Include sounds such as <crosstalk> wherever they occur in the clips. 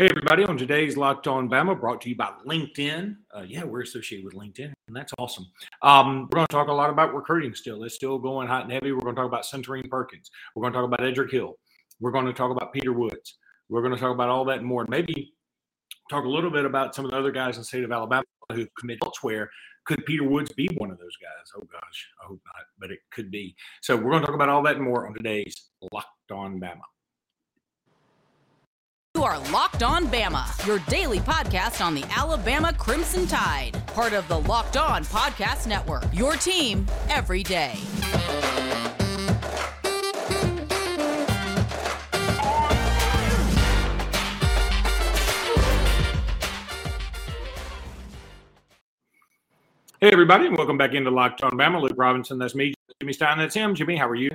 Hey, everybody, on today's Locked On Bama, brought to you by LinkedIn. Uh, yeah, we're associated with LinkedIn, and that's awesome. Um, we're going to talk a lot about recruiting still. It's still going hot and heavy. We're going to talk about Suntarine Perkins. We're going to talk about Edric Hill. We're going to talk about Peter Woods. We're going to talk about all that and more. Maybe talk a little bit about some of the other guys in the state of Alabama who commit elsewhere. Could Peter Woods be one of those guys? Oh, gosh, I hope not, but it could be. So we're going to talk about all that and more on today's Locked On Bama. You are Locked On Bama, your daily podcast on the Alabama Crimson Tide, part of the Locked On Podcast Network. Your team every day. Hey, everybody, and welcome back into Locked On Bama. Luke Robinson, that's me. Jimmy Stein, that's him. Jimmy, how are you?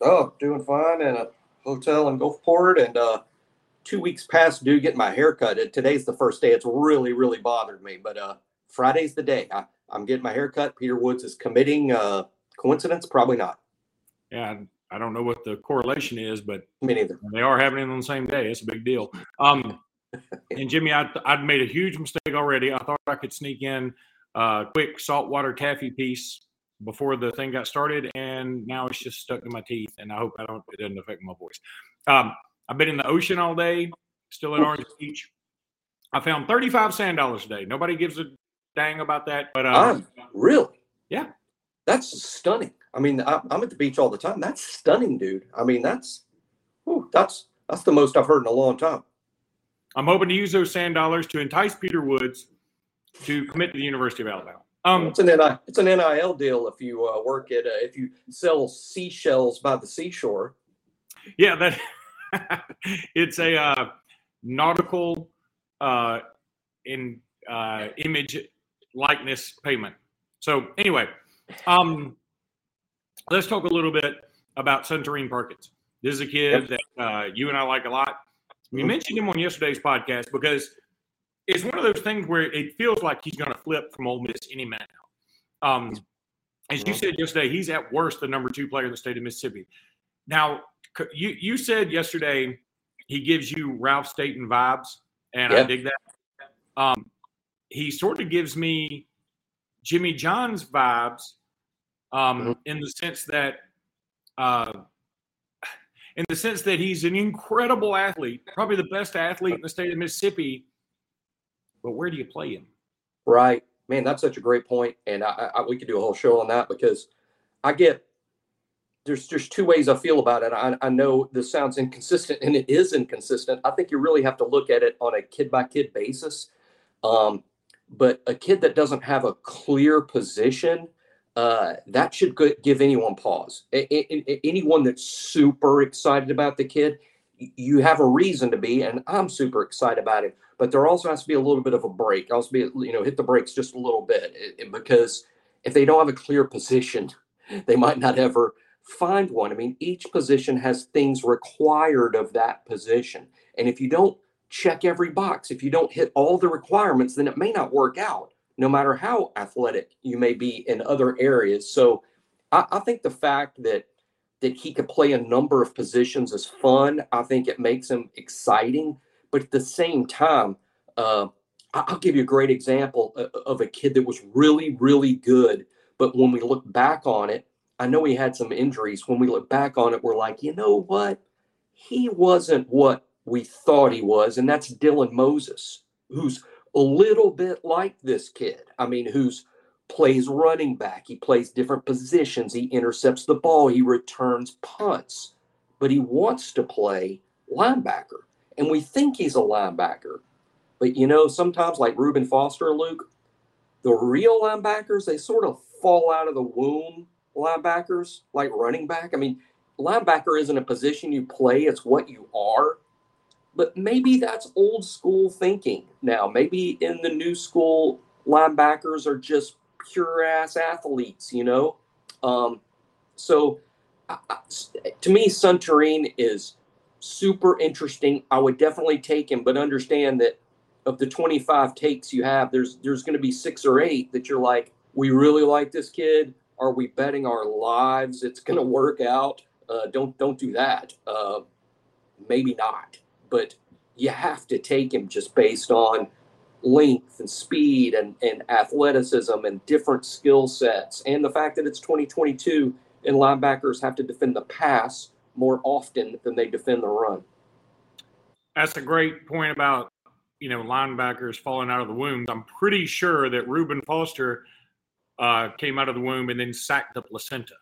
Oh, doing fine in a hotel in Gulfport and uh, two weeks past due getting my hair cut. Today's the first day. It's really, really bothered me. But uh, Friday's the day. I, am getting my hair cut. Peter Woods is committing. Uh, coincidence? Probably not. Yeah, I don't know what the correlation is, but me neither. They are happening on the same day. It's a big deal. Um, <laughs> and Jimmy, I, I'd made a huge mistake already. I thought I could sneak in a quick saltwater taffy piece before the thing got started, and now it's just stuck in my teeth. And I hope I don't it doesn't affect my voice. Um, I've been in the ocean all day, still at Orange Beach. I found 35 sand dollars a day. Nobody gives a dang about that, but um, really, yeah, that's stunning. I mean, I'm at the beach all the time. That's stunning, dude. I mean, that's whew, that's that's the most I've heard in a long time. I'm hoping to use those sand dollars to entice Peter Woods to commit to the University of Alabama. Um, it's an NIL, it's an NIL deal if you uh, work at uh, if you sell seashells by the seashore. Yeah, that <laughs> it's a uh, nautical uh, in uh, image likeness payment. So anyway, um, let's talk a little bit about Suntarine Perkins. This is a kid that uh, you and I like a lot. We mm-hmm. mentioned him on yesterday's podcast because it's one of those things where it feels like he's going to flip from Ole Miss any minute now. Um, as you said yesterday, he's at worst the number two player in the state of Mississippi. Now, you you said yesterday he gives you Ralph Staten vibes, and yep. I dig that. Um, he sort of gives me Jimmy John's vibes, um, mm-hmm. in the sense that, uh, in the sense that he's an incredible athlete, probably the best athlete in the state of Mississippi. But where do you play him? Right, man, that's such a great point, and I, I, we could do a whole show on that because I get there's just two ways I feel about it. I, I know this sounds inconsistent, and it is inconsistent. I think you really have to look at it on a kid by kid basis. Um, but a kid that doesn't have a clear position, uh, that should give anyone pause. A- a- anyone that's super excited about the kid, you have a reason to be, and I'm super excited about it. But there also has to be a little bit of a break. Also, be you know hit the brakes just a little bit because if they don't have a clear position, <laughs> they might not ever find one. I mean, each position has things required of that position. And if you don't check every box, if you don't hit all the requirements, then it may not work out, no matter how athletic you may be in other areas. So I, I think the fact that that he could play a number of positions is fun. I think it makes him exciting. But at the same time, uh, I'll give you a great example of a kid that was really, really good. But when we look back on it, I know he had some injuries. When we look back on it, we're like, you know what? He wasn't what we thought he was. And that's Dylan Moses, who's a little bit like this kid. I mean, who's plays running back. He plays different positions. He intercepts the ball. He returns punts, but he wants to play linebacker. And we think he's a linebacker. But you know, sometimes like Reuben Foster, Luke, the real linebackers, they sort of fall out of the womb linebackers, like running back. I mean, linebacker isn't a position you play, it's what you are. But maybe that's old school thinking now. Maybe in the new school, linebackers are just pure ass athletes, you know? Um, so to me, Suntarine is super interesting. I would definitely take him, but understand that of the 25 takes you have, there's there's going to be six or eight that you're like, we really like this kid. Are we betting our lives it's going to work out? Uh, don't don't do that. Uh, maybe not. But you have to take him just based on length and speed and, and athleticism and different skill sets and the fact that it's 2022 and linebackers have to defend the pass more often than they defend the run. That's a great point about you know linebackers falling out of the womb. I'm pretty sure that Reuben Foster uh, came out of the womb and then sacked the placenta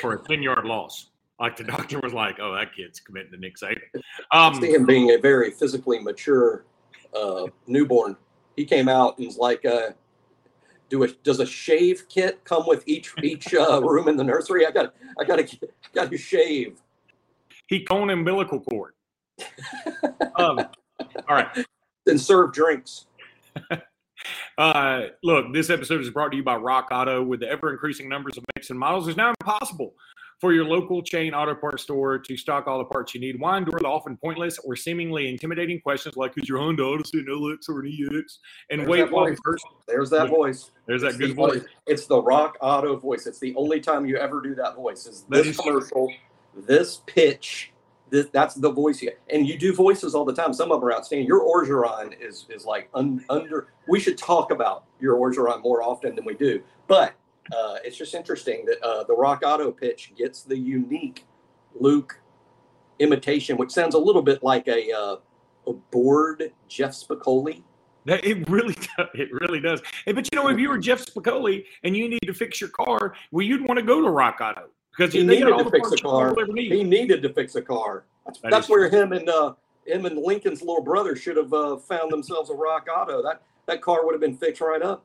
for a 10 yard loss. Like the doctor was like, "Oh, that kid's committing to Nick Saban." Um, see him being a very physically mature uh, newborn. He came out and was like, uh, "Do a does a shave kit come with each each uh, <laughs> room in the nursery? I got I got to got to shave." He cone umbilical cord. um, all right. <laughs> Then serve drinks. <laughs> uh, look, this episode is brought to you by Rock Auto. With the ever increasing numbers of makes and models, it's now impossible for your local chain auto parts store to stock all the parts you need. Why endure the often pointless or seemingly intimidating questions like, is your Honda Odyssey an LX or an EX? And There's wait while There's that voice. There's that it's good voice. It's the Rock Auto voice. It's the only time you ever do that voice. Is this commercial, this pitch, this, that's the voice here. And you do voices all the time. Some of them are outstanding. Your Orgeron is is like un, under. We should talk about your Orgeron more often than we do. But uh, it's just interesting that uh, the Rock Auto pitch gets the unique Luke imitation, which sounds a little bit like a, uh, a bored Jeff Spicoli. It really <laughs> does. It really does. But you know, if you were Jeff Spicoli and you need to fix your car, well, you'd want to go to Rock Auto because he needed to fix a car. He needed to fix a car. That's, that that's where him and uh, him and Lincoln's little brother should have uh, found themselves a Rock Auto. That that car would have been fixed right up.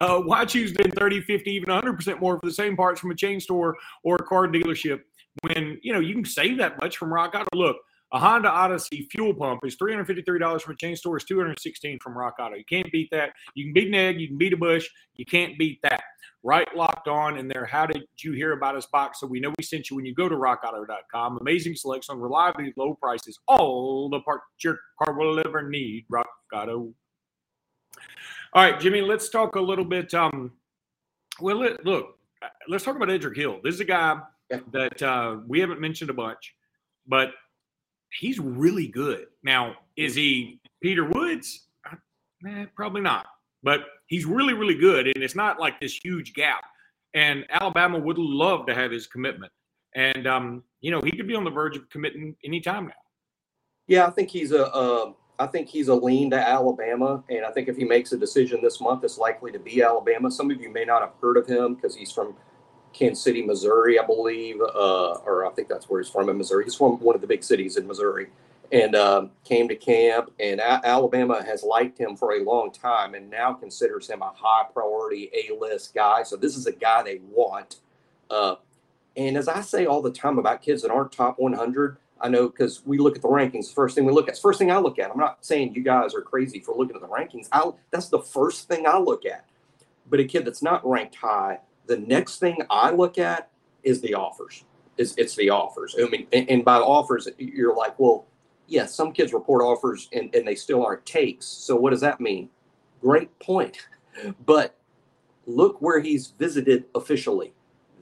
Uh, why choose then 30, 50, even 100% more for the same parts from a chain store or a car dealership when, you know, you can save that much from Rock Auto? Look, a Honda Odyssey fuel pump is $353 from a chain store. is 216 from Rock Auto. You can't beat that. You can beat an egg. You can beat a bush. You can't beat that. Right locked on in there. How did you hear about us box? So we know we sent you when you go to rockauto.com. Amazing selection, reliability, low prices, all the parts your car will ever need. Rock Auto. All right, Jimmy, let's talk a little bit. Um, well, let, look, let's talk about Edric Hill. This is a guy that uh, we haven't mentioned a bunch, but he's really good. Now, is he Peter Woods? Eh, probably not, but he's really, really good. And it's not like this huge gap. And Alabama would love to have his commitment. And, um, you know, he could be on the verge of committing anytime now. Yeah, I think he's a, I think he's a lean to Alabama, and I think if he makes a decision this month, it's likely to be Alabama. Some of you may not have heard of him because he's from Kansas City, Missouri, I believe, uh, or I think that's where he's from in Missouri. He's from one of the big cities in Missouri, and um, came to camp. And a- Alabama has liked him for a long time, and now considers him a high priority A list guy. So this is a guy they want. Uh, and as I say all the time about kids that aren't top 100 I know because we look at the rankings. First thing we look at, first thing I look at. I'm not saying you guys are crazy for looking at the rankings. I that's the first thing I look at. But a kid that's not ranked high, the next thing I look at is the offers. Is it's the offers. I mean, and, and by offers, you're like, well, yeah, some kids report offers and, and they still aren't takes. So what does that mean? Great point. <laughs> But look where he's visited officially.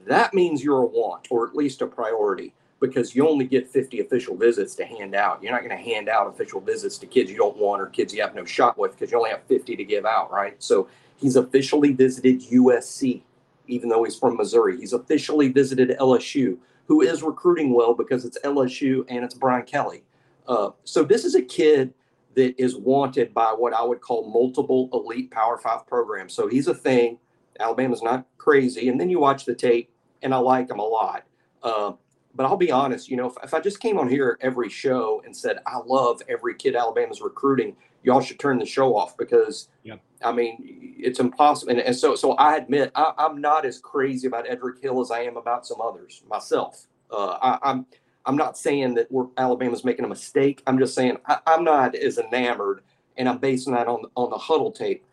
That means you're a want or at least a priority because you only get 50 official visits to hand out. You're not going to hand out official visits to kids you don't want or kids you have no shot with because you only have 50 to give out, right? So he's officially visited USC, even though he's from Missouri. He's officially visited LSU, who is recruiting well because it's LSU and it's Brian Kelly. Uh, so this is a kid that is wanted by what I would call multiple elite Power Five programs. So he's a thing. Alabama's not crazy. And then you watch the tape, and I like him a lot. Uh, but I'll be honest, you know, if, if, I just came on here every show and said, I love every kid Alabama's recruiting, y'all should turn the show off because, yep. I mean, it's impossible. And, and so, so I admit I, am not as crazy about Edric Hill as I am about some others myself. Uh, I, I'm, I'm not saying that we're, Alabama's making a mistake. I'm just saying I, I'm not as enamored, and I'm basing that on on the huddle tape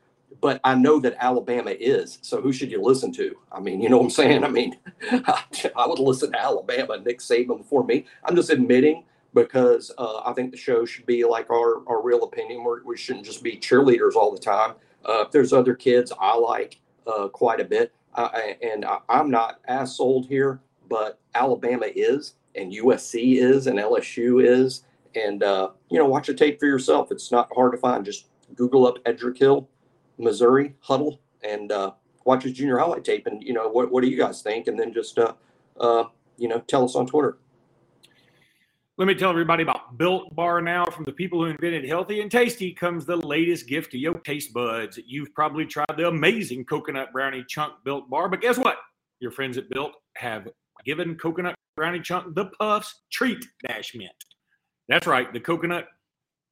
but I know that Alabama is. So who should you listen to? I mean, you know what I'm saying? I mean, <laughs> I would listen to Alabama, Nick Saban before me. I'm just admitting because uh, I think the show should be like our, our real opinion. We're, we should not just be cheerleaders all the time. Uh, if there's other kids I like uh, quite a bit, and I, I'm not as sold here, but Alabama is, and USC is, and LSU is, and uh, you know watch the tape for yourself. It's not hard to find. Just Google up Edric Hill, Missouri huddle, and uh, watch his junior highlight tape. And you know what what do you guys think? And then just uh, uh, you know tell us on Twitter. Let me tell everybody about Built Bar now. From the people who invented healthy and tasty comes the latest gift to your taste buds. You've probably tried the amazing coconut brownie chunk Built Bar, but guess what? Your friends at Built have given coconut brownie chunk the puffs treat dash mint. That's right, the coconut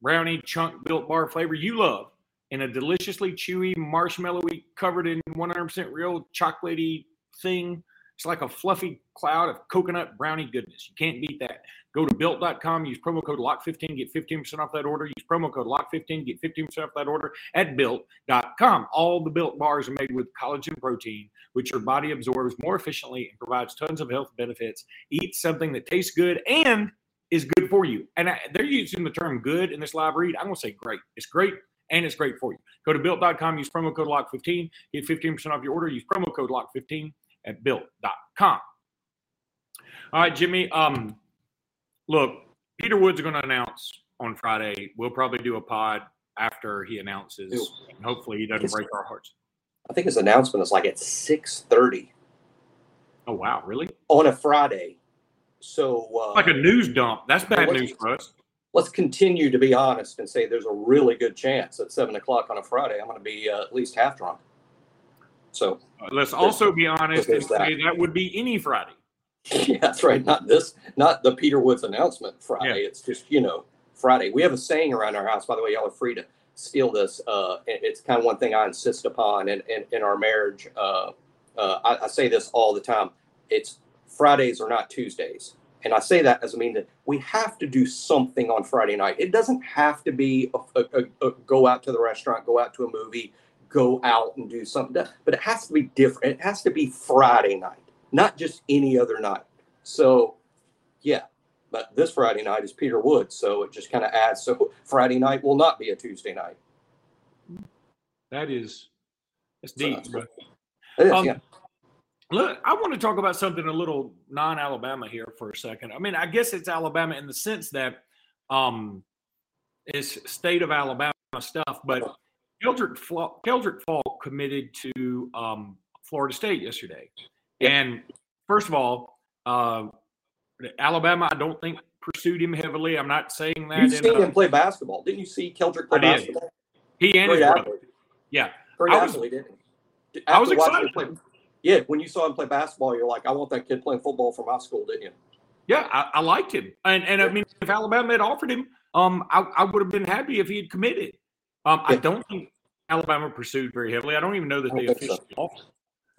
brownie chunk Built Bar flavor you love in a deliciously chewy, marshmallowy, covered in 100% real chocolatey thing. It's like a fluffy cloud of coconut brownie goodness. You can't beat that. Go to built.com, use promo code LOCK15, get 15% off that order. Use promo code LOCK15, get 15% off that order at built.com. All the built bars are made with collagen protein, which your body absorbs more efficiently and provides tons of health benefits. Eat something that tastes good and is good for you. And I, they're using the term good in this live read. I'm going to say great. It's great and it's great for you. Go to built.com, use promo code LOCK15, get 15% off your order. Use promo code LOCK15 at built.com. All right, Jimmy. Um, look, Peter Wood's is going to announce on Friday. We'll probably do a pod after he announces. And hopefully, he doesn't break our hearts. I think his announcement is like at six thirty. Oh wow, really? On a Friday. So uh, like a news dump. That's bad news for us. Let's continue to be honest and say there's a really good chance at seven o'clock on a Friday I'm going to be uh, at least half drunk. So let's also be honest and that. say that would be any Friday. <laughs> Yeah, that's right. Not this, not the Peter Woods announcement Friday. Yeah. It's just, you know, Friday. We have a saying around our house, by the way, y'all are free to steal this. Uh, it's kind of one thing I insist upon in, in, in our marriage. Uh, uh, I, I, say this all the time. It's Fridays are not Tuesdays. And I say that as I mean that we have to do something on Friday night. It doesn't have to be a, a, a, go out to the restaurant, go out to a movie, go out and do something, but it has to be different. It has to be Friday night not just any other night. So, yeah, but this Friday night is Peter Woods, so it just kind of adds. So Friday night will not be a Tuesday night. That is, that's deep. So that's um, yeah. Look, I want to talk about something a little non-Alabama here for a second. I mean, I guess it's Alabama in the sense that um, it's state of Alabama stuff, but Keldric, Keldric Faulk committed to um, Florida State yesterday. And first of all, uh, Alabama, I don't think pursued him heavily. I'm not saying that. You've seen him play basketball. Didn't you see Keldric play basketball? He and Great his brother. Yeah. Great I was, athlete, didn't he? I was excited. Play, yeah, when you saw him play basketball, you're like, I want that kid playing football for my school, didn't you? Yeah, I, I liked him. And, and I mean, if Alabama had offered him, um, I, I would have been happy if he had committed. Um, yeah. I don't think Alabama pursued very heavily. I don't even know that they officially so. offered.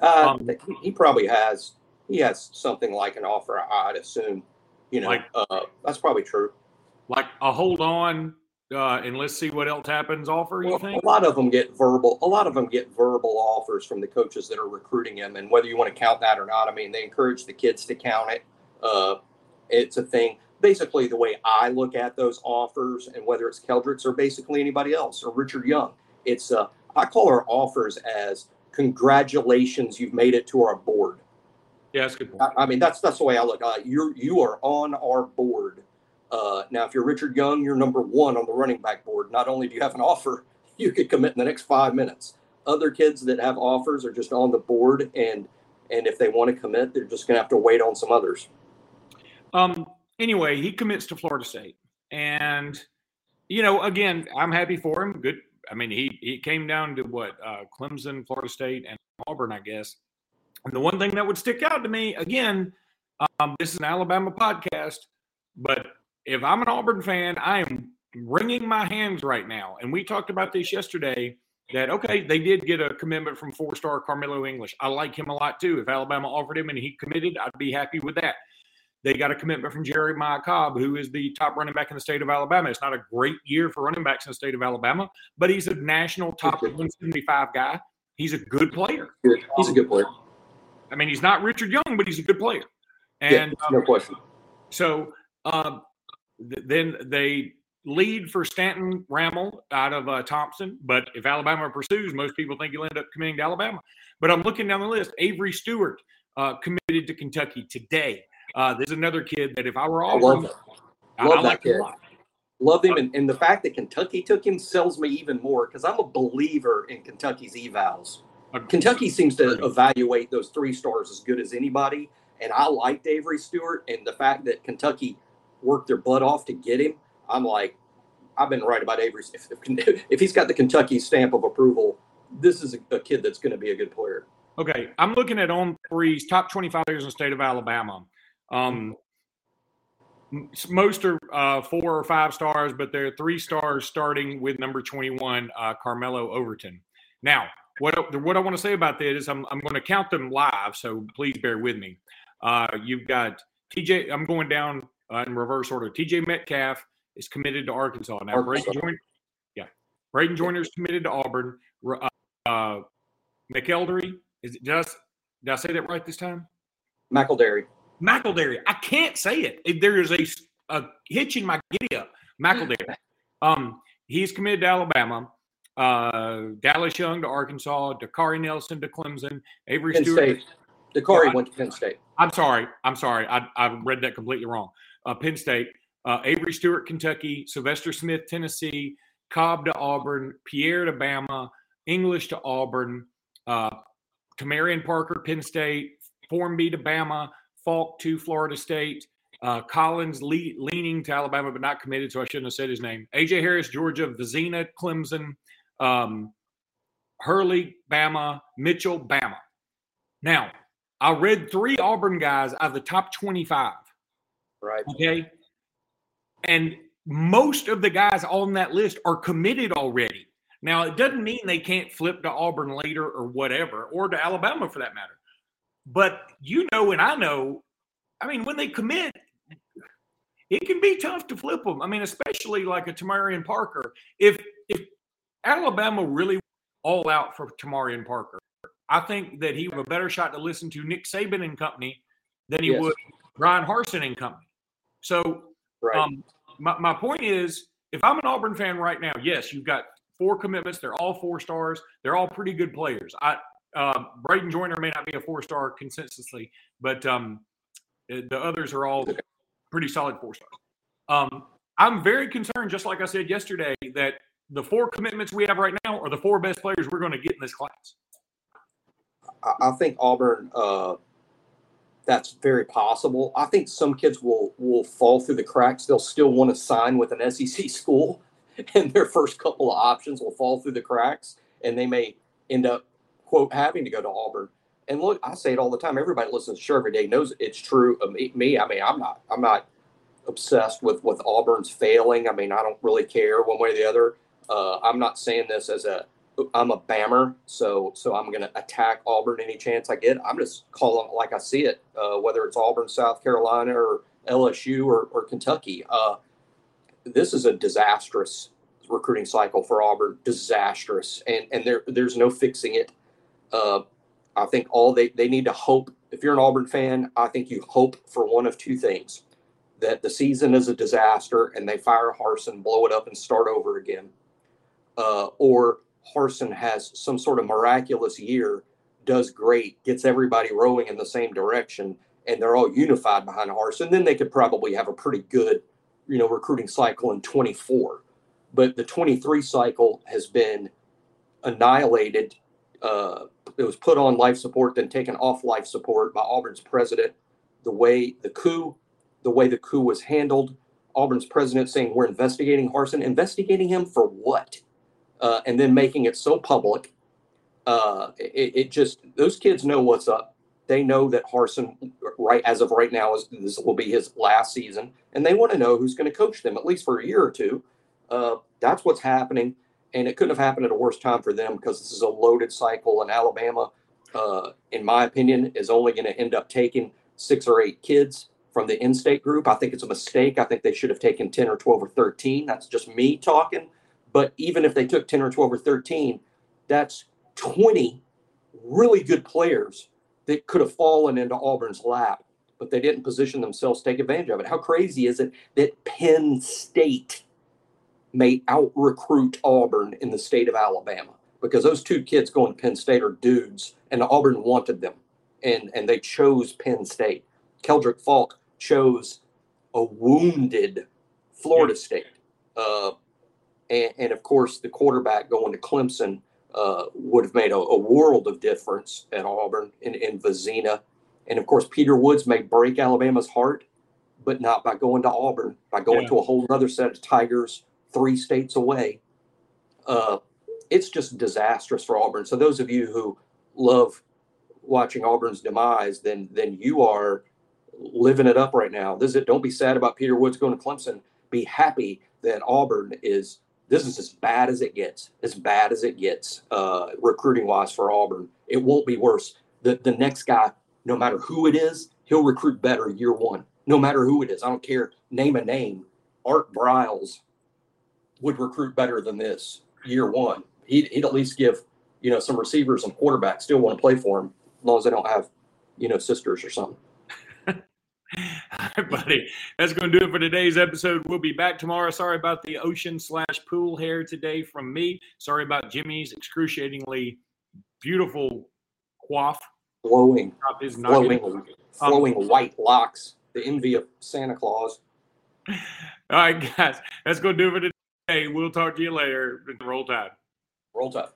Uh, um, he, he, probably has. He has something like an offer. I'd assume. You know, like, uh, that's probably true. Like a hold on, uh, and let's see what else happens. Offer you well, think? A lot of them get verbal. A lot of them get verbal offers from the coaches that are recruiting him, and whether you want to count that or not, I mean, they encourage the kids to count it. Uh, it's a thing. Basically, the way I look at those offers, and whether it's Keldric's or basically anybody else or Richard Young, it's uh, I call our offers as congratulations, you've made it to our board. Yeah, that's good. I, I, mean, that's that's the way I look. Uh, you're you are on our board. Uh, now, if you're Richard Young, you're number one on the running back board. Not only do you have an offer, <laughs> you could commit in the next five minutes. Other kids that have offers are just on the board, and and if they want to commit, they're just going to have to wait on some others. Um. Anyway, he commits to Florida State, and you know, again, I'm happy for him. Good I mean, he he came down to what uh, Clemson, Florida State, and Auburn, I guess. And the one thing that would stick out to me again, um, this is an Alabama podcast, but if I'm an Auburn fan, I am wringing my hands right now. And we talked about this yesterday. That okay, they did get a commitment from four-star Carmelo English. I like him a lot too. If Alabama offered him and he committed, I'd be happy with that. They got a commitment from Jeremiah Cobb, who is the top running back in the state of Alabama. It's not a great year for running backs in the state of Alabama, but he's a national top 175 guy. He's a good player. He's a good player. I mean, he's not Richard Young, but he's a good player. And yeah, no um, question. So um, th- then they lead for Stanton Ramil out of uh, Thompson. But if Alabama pursues, most people think he'll end up committing to Alabama. But I'm looking down the list. Avery Stewart uh, committed to Kentucky today. Uh, there's another kid that if I were all I love, I, love I like that kid. Love him, and, and the fact that Kentucky took him sells me even more because I'm a believer in Kentucky's evals. Kentucky seems to evaluate those three stars as good as anybody, and I liked Avery Stewart, and the fact that Kentucky worked their butt off to get him, I'm like, I've been right about Avery. If, if, <laughs> if he's got the Kentucky stamp of approval, this is a, a kid that's going to be a good player. Okay, I'm looking at on threes top 25 players in the state of Alabama. Um, most are uh, four or five stars, but they're three stars starting with number 21, uh, Carmelo Overton. Now, what, what I want to say about that is I'm, I'm going to count them live, so please bear with me. Uh, you've got TJ, I'm going down uh, in reverse order. TJ Metcalf is committed to Arkansas. Now, Braden Joyner, yeah, Braden Joyner is committed to Auburn. Uh, uh, McElderry, is it, did, I, did I say that right this time? McElderry. McElderry. I can't say it. There is a, a hitch in my giddy up. McElderry. Um, he's committed to Alabama. Uh, Dallas Young to Arkansas. Dakari Nelson to Clemson. Avery Penn Stewart. State. Dakari went to Penn State. I'm sorry. I'm sorry. I, I read that completely wrong. Uh, Penn State. Uh, Avery Stewart, Kentucky. Sylvester Smith, Tennessee. Cobb to Auburn. Pierre to Bama. English to Auburn. Uh, Tamarian Parker, Penn State. Formby to Bama. Faulk to Florida State. Uh, Collins le- leaning to Alabama, but not committed, so I shouldn't have said his name. AJ Harris, Georgia. Vizzina, Clemson. Um, Hurley, Bama. Mitchell, Bama. Now, I read three Auburn guys out of the top 25. Right. Okay. And most of the guys on that list are committed already. Now, it doesn't mean they can't flip to Auburn later or whatever, or to Alabama for that matter. But you know, and I know, I mean, when they commit, it can be tough to flip them. I mean, especially like a Tamarian Parker. If if Alabama really all out for Tamarian Parker, I think that he would have a better shot to listen to Nick Saban and company than he Yes. would Bryan Harsin and company. So Right. um, my, my point is, if I'm an Auburn fan right now, yes, you've got four commitments. They're all four stars. They're all pretty good players. I uh, Braden Joyner may not be a four star consensusly, but um, uh, the others are all pretty solid four stars. Um, I'm very concerned, just like I said yesterday, that the four commitments we have right now are the four best players we're going to get in this class. I, I think Auburn. Uh, that's very possible. I think some kids will will fall through the cracks. They'll still want to sign with an SEC school, <laughs> and their first couple of options will fall through the cracks, and they may end up quote having to go to Auburn. And look, I say it all the time. Everybody listens to show every day knows it's true. me, me, I mean, I'm not. I'm not obsessed with with Auburn's failing. I mean, I don't really care one way or the other. Uh, I'm not saying this as a I'm a bammer, so so I'm going to attack Auburn any chance I get. I'm just calling like I see it, uh, whether it's Auburn, South Carolina, or LSU or, or Kentucky. Uh, this is a disastrous recruiting cycle for Auburn, disastrous, and and there there's no fixing it. Uh, I think all they they need to hope. If you're an Auburn fan, I think you hope for one of two things: that the season is a disaster and they fire Harsin, blow it up, and start over again, uh, or Harsin has some sort of miraculous year, does great, gets everybody rowing in the same direction, and they're all unified behind Harsin, then they could probably have a pretty good, you know, recruiting cycle in 24. But the 23 cycle has been annihilated. Uh, it was put on life support, then taken off life support by Auburn's president. The way the coup, the way the coup was handled, Auburn's president saying we're investigating Harsin, investigating him for what? uh, and then making it so public. Uh, it, it just those kids know what's up. They know that Harsin, right as of right now, is this will be his last season, and they want to know who's going to coach them at least for a year or two. Uh, that's what's happening, and it couldn't have happened at a worse time for them because this is a loaded cycle, and Alabama, uh, in my opinion, is only going to end up taking six or eight kids from the in-state group. I think it's a mistake. I think they should have taken ten or twelve or thirteen. That's just me talking. But even if they took 10 or 12 or 13, that's 20 really good players that could have fallen into Auburn's lap, but they didn't position themselves to take advantage of it. How crazy is it that Penn State may out recruit Auburn in the state of Alabama? Because those two kids going to Penn State are dudes, and Auburn wanted them, and, and they chose Penn State. Keldric Faulk chose a wounded Florida State Uh, and, and of course, the quarterback going to Clemson uh, would have made a, a, world of difference at Auburn in, in Vizzina. And of course, Peter Woods may break Alabama's heart, but not by going to Auburn, by going yeah. to a whole other set of Tigers three states away. Uh, it's just disastrous for Auburn. So those of you who love watching Auburn's demise, then then you are living it up right now. This is it. Don't be sad about Peter Woods going to Clemson. Be happy that Auburn is. This is as bad as it gets. As bad as it gets, uh, recruiting wise for Auburn. It won't be worse. The the next guy, no matter who it is, he'll recruit better year one. No matter who it is, I don't care. Name a name. Art Briles would recruit better than this year one. He'd, he'd at least give you know some receivers and quarterbacks still want to play for him as long as they don't have you know sisters or something. All right, <laughs> buddy. That's going to do it for today's episode. We'll be back tomorrow. Sorry about the ocean slash pool hair today from me. Sorry about Jimmy's excruciatingly beautiful coif. Flowing, flowing, flowing um, white locks. The envy of Santa Claus. <laughs> All right, guys. That's going to do it for today. Hey, we'll talk to you later. Roll Tide. Roll Tide.